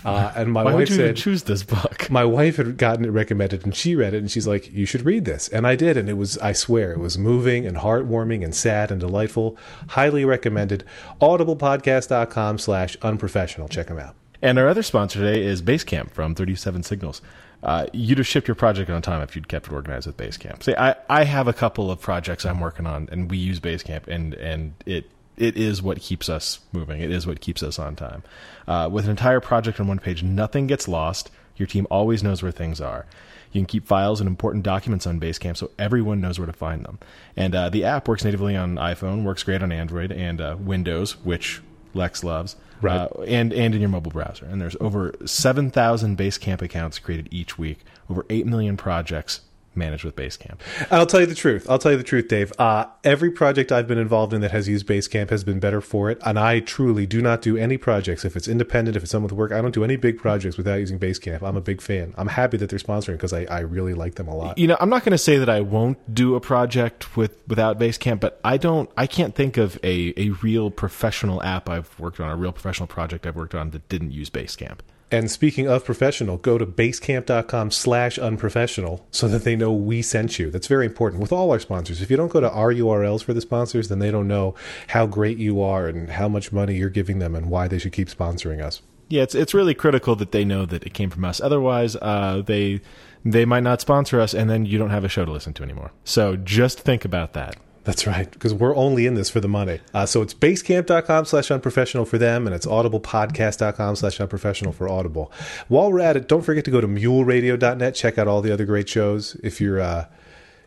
Uh, and my Why wife said choose this book? my wife had gotten it recommended and she read it and she's like you should read this. And i did and it was i swear it was moving and heartwarming and sad and delightful highly recommended audiblepodcast.com slash unprofessional check them out And our other sponsor today is Basecamp from 37 Signals. Uh, you'd have shipped your project on time if you'd kept it organized with Basecamp. See, I, I have a couple of projects I'm working on, and we use Basecamp, and, and it it is what keeps us moving. It is what keeps us on time. Uh, with an entire project on one page, nothing gets lost. Your team always knows where things are. You can keep files and important documents on Basecamp so everyone knows where to find them. And uh, the app works natively on iPhone, works great on Android and uh, Windows, which Lex loves, Right. uh, and and in your mobile browser. And there's over seven thousand Basecamp accounts created each week, over eight million projects managed with Basecamp. I'll tell you the truth. I'll tell you the truth, Dave. Uh, every project I've been involved in that has used Basecamp has been better for it. And I truly do not do any projects. If it's independent, if it's done with work, I don't do any big projects without using Basecamp. I'm a big fan. I'm happy that they're sponsoring because I, I really like them a lot. You know, I'm not going to say that I won't do a project with without Basecamp, but I don't. I can't think of a a real professional app I've worked on, a real professional project I've worked on that didn't use Basecamp. And speaking of professional, go to basecamp.com slash unprofessional so that they know we sent you. That's very important with all our sponsors. If you don't go to our URLs for the sponsors, then they don't know how great you are and how much money you're giving them and why they should keep sponsoring us. Yeah, it's it's really critical that they know that it came from us. Otherwise, uh, they they might not sponsor us, and then you don't have a show to listen to anymore. So just think about that. That's right, because we're only in this for the money. Uh, so it's basecamp.com slash unprofessional for them, and it's audiblepodcast.com slash unprofessional for Audible. While we're at it, don't forget to go to muleradio.net, check out all the other great shows. If you're uh,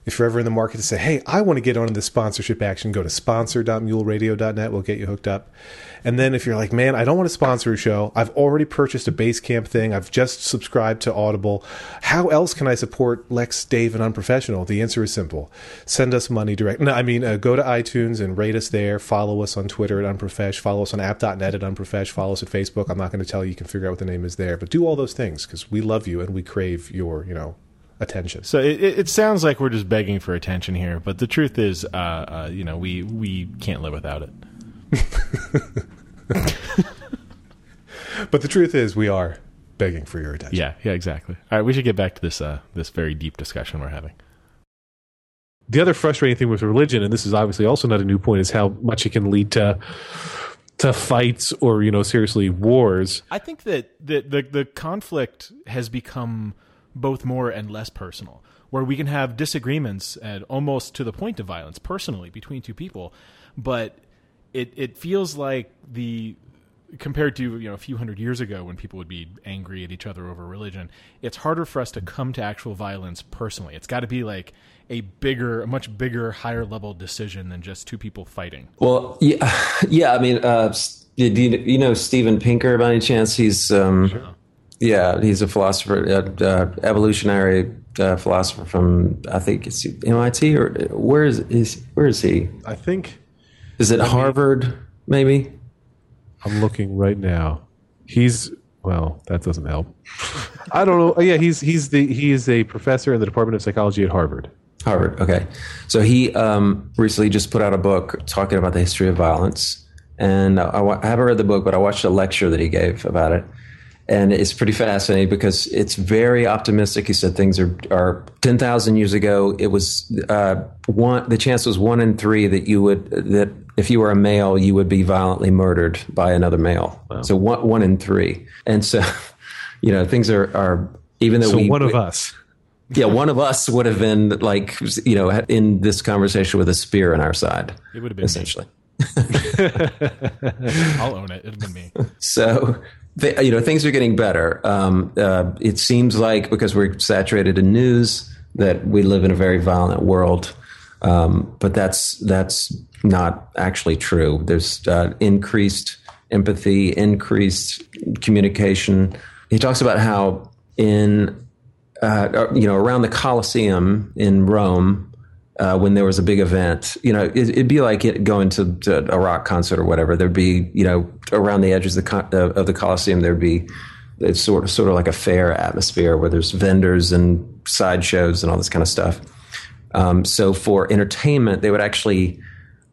if you're ever in the market to say, hey, I want to get on this sponsorship action, go to sponsor.muleradio.net. We'll get you hooked up. And then if you're like, man, I don't want to sponsor a show. I've already purchased a Basecamp thing. I've just subscribed to Audible. How else can I support Lex, Dave, and Unprofessional? The answer is simple. Send us money direct. No, I mean, uh, go to iTunes and rate us there. Follow us on Twitter at Unprofesh. Follow us on app.net at Unprofesh. Follow us at Facebook. I'm not going to tell you. You can figure out what the name is there. But do all those things because we love you and we crave your, you know, attention. So it, it sounds like we're just begging for attention here, but the truth is, uh, uh, you know, we we can't live without it. but the truth is, we are begging for your attention. Yeah, yeah, exactly. All right, we should get back to this uh, this very deep discussion we're having. The other frustrating thing with religion, and this is obviously also not a new point, is how much it can lead to to fights or you know seriously wars. I think that the the, the conflict has become both more and less personal, where we can have disagreements and almost to the point of violence personally between two people, but it it feels like the compared to you know a few hundred years ago when people would be angry at each other over religion it's harder for us to come to actual violence personally. It's got to be like a bigger a much bigger higher level decision than just two people fighting. Well yeah yeah i mean uh you, you know Steven Pinker by any chance? He's um sure. Yeah he's a philosopher uh, evolutionary uh, philosopher from i think it's mit or where is, is where is he i think is it harvard maybe I'm looking right now. He's well, that doesn't help. I don't know. Yeah, he's he's the he is a professor in the Department of Psychology at Harvard. Harvard. Okay, so he um, recently just put out a book talking about the history of violence, and I, I haven't read the book, but I watched a lecture that he gave about it, and it's pretty fascinating because it's very optimistic. He said things are are ten thousand years ago. It was uh, one. The chance was one in three that you would that if you were a male, you would be violently murdered by another male. Wow. So one one in three, and so you know things are are even though so we, one of us. Yeah, one of us would have been like you know in this conversation with a spear in our side. It would have been essentially. I'll own it. It'd been me. So you know things are getting better. Um, uh, it seems like because we're saturated in news that we live in a very violent world. Um, but that's that's not actually true. There's uh, increased empathy, increased communication. He talks about how in uh, uh, you know around the Colosseum in Rome. Uh, when there was a big event, you know, it, would be like it, going to, to, a rock concert or whatever. There'd be, you know, around the edges of the, of the Colosseum, there'd be it's sort of sort of like a fair atmosphere where there's vendors and sideshows and all this kind of stuff. Um, so for entertainment, they would actually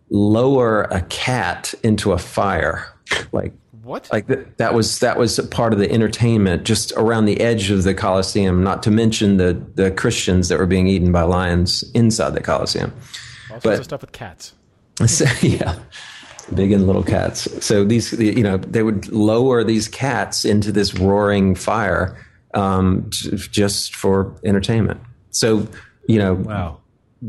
lower a cat into a fire, like what? Like th- that was that was part of the entertainment, just around the edge of the Colosseum. Not to mention the the Christians that were being eaten by lions inside the Colosseum. All sorts of stuff with cats. So, yeah, big and little cats. So these, you know, they would lower these cats into this roaring fire um, just for entertainment. So you know, wow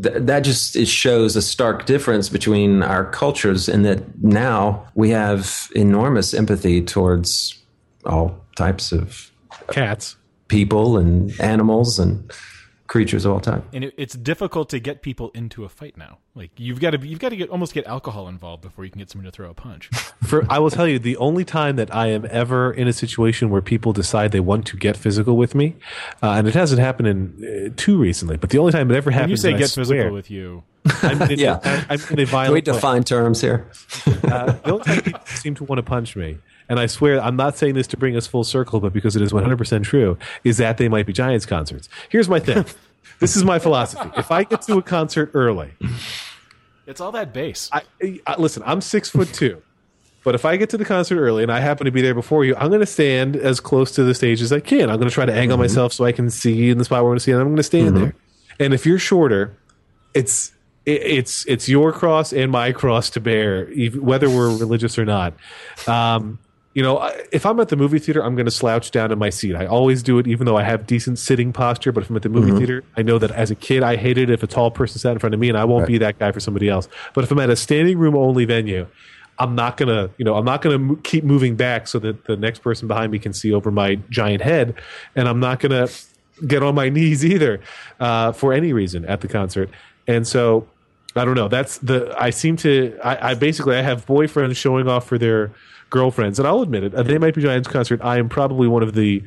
th- that just it shows a stark difference between our cultures in that now we have enormous empathy towards all types of cats, people, and animals and creatures of all time. And it, it's difficult to get people into a fight now. Like you've got to you've got to get almost get alcohol involved before you can get someone to throw a punch. For I will tell you, the only time that I am ever in a situation where people decide they want to get physical with me, uh, and it hasn't happened in uh, too recently, but the only time it ever happens. When you say get swear, physical with you. I'm in, yeah, I, am in a violent. Wait, define terms here. Uh, the only time people seem to want to punch me and I swear I'm not saying this to bring us full circle, but because it is 100% true, is that They Might Be Giants concerts. Here's my thing. This is my philosophy. If I get to a concert early, it's all that bass. I, I, listen, I'm six foot two, but if I get to the concert early and I happen to be there before you, I'm going to stand as close to the stage as I can. I'm going to try to angle mm-hmm. myself so I can see in the spot where I want to see, and I'm going to stand mm-hmm. there. And if you're shorter, it's it's it's your cross and my cross to bear, whether we're religious or not. Um, you know, if I'm at the movie theater, I'm going to slouch down in my seat. I always do it, even though I have decent sitting posture. But if I'm at the movie theater, I know that as a kid, I hated if a tall person sat in front of me, and I won't be that guy for somebody else. But if I'm at a standing room only venue, I'm not gonna, you know, I'm not gonna mo- keep moving back so that the next person behind me can see over my giant head, and I'm not gonna get on my knees either uh, for any reason at the concert. And so I don't know. That's the I seem to I, I basically I have boyfriends showing off for their girlfriends, and I'll admit it. Uh, they Might Be Giants concert, I am probably one of the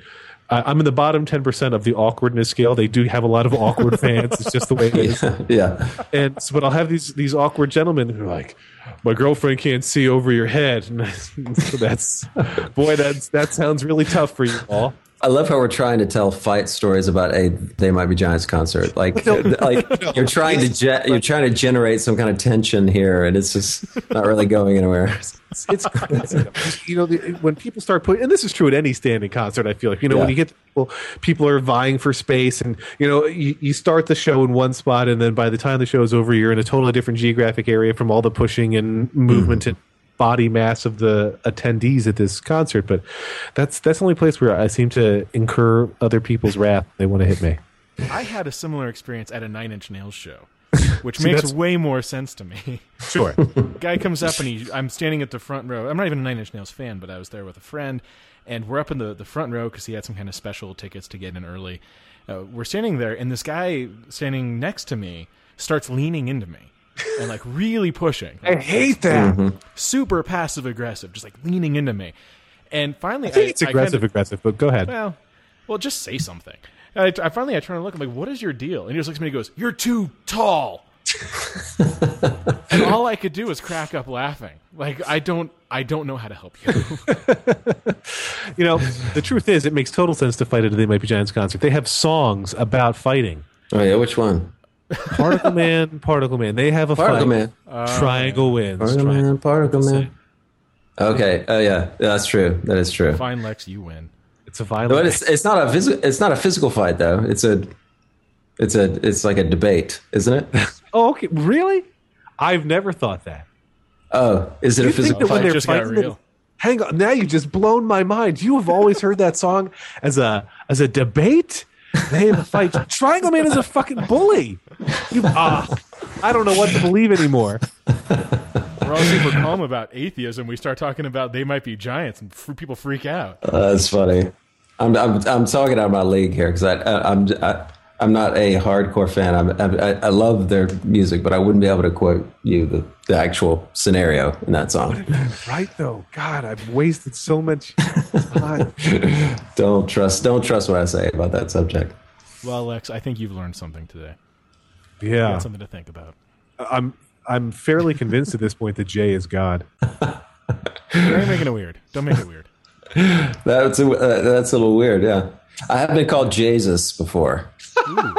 I'm in the bottom ten percent of the awkwardness scale. They do have a lot of awkward fans. It's just the way it is. yeah. And so, but I'll have these these awkward gentlemen who are like, my girlfriend can't see over your head. And so that's boy, that's that sounds really tough for you all. I love how we're trying to tell fight stories about a They Might Be Giants concert. Like, like you're trying to ge- you're trying to generate some kind of tension here, and it's just not really going anywhere. It's, it's crazy. you know, the, when people start putting, and this is true at any standing concert. I feel like you know when you get people, people are vying for space, and you know you, you start the show in one spot, and then by the time the show is over, you're in a totally different geographic area from all the pushing and movement mm. and body mass of the attendees at this concert. But that's that's the only place where I seem to incur other people's wrath. They want to hit me. I had a similar experience at a Nine Inch Nails show, which See, makes that's- way more sense to me. Sure. Guy comes up and he, I'm standing at the front row. I'm not even a Nine Inch Nails fan, but I was there with a friend, and we're up in the, the front row because he had some kind of special tickets to get in early. Uh, we're standing there, and this guy standing next to me starts leaning into me and like really pushing, I hate that. Mm-hmm. super passive aggressive, just like leaning into me. And finally, I think it's I kind of- aggressive, aggressive. But go ahead. well, well, just say something. I, I finally I turn and look. I'm like, "What is your deal?" And he just looks at me and goes, "You're too tall." and all I could do was crack up laughing. Like I don't, I don't know how to help you. You know, the truth is, it makes total sense to fight at a They Might Be Giants concert. They have songs about fighting. Oh yeah, which one? Particle Man, Particle Man. They have a Particle fight. Man. Oh, Triangle wins. Particle Triangle. Man. Particle Man. Okay. Oh yeah, Yeah, that's true. That is true. Fine, Lex, you win. It's a violent. But it's it's not a physical it's not a physical fight though. It's a it's a it's like a debate, isn't it? oh, okay. Really? I've never thought that. Oh, is it a You think physical that when fight? they're just got fighting, real. hang on. Now you just blown my mind. You have always heard that song as a as a debate. They have a fight. Triangle Man is a fucking bully. You, ah, I don't know what to believe anymore. We're all super calm about atheism. We start talking about They Might Be Giants, and f- people freak out. Uh, that's funny. I'm I'm I'm talking out of my league here because I, I I'm I, I'm not a hardcore fan. I'm, I I love their music, but I wouldn't be able to quote you the, the actual scenario in that song. Right though. God, I've wasted so much time. Don't trust don't trust what I say about that subject. Well, Lex, I think you've learned something today. Yeah. Got something to think about. I'm I'm fairly convinced at this point that Jay is God. You're making it weird. Don't make it weird. That's a, uh, that's a little weird. Yeah, I have been called Jesus before. Ooh.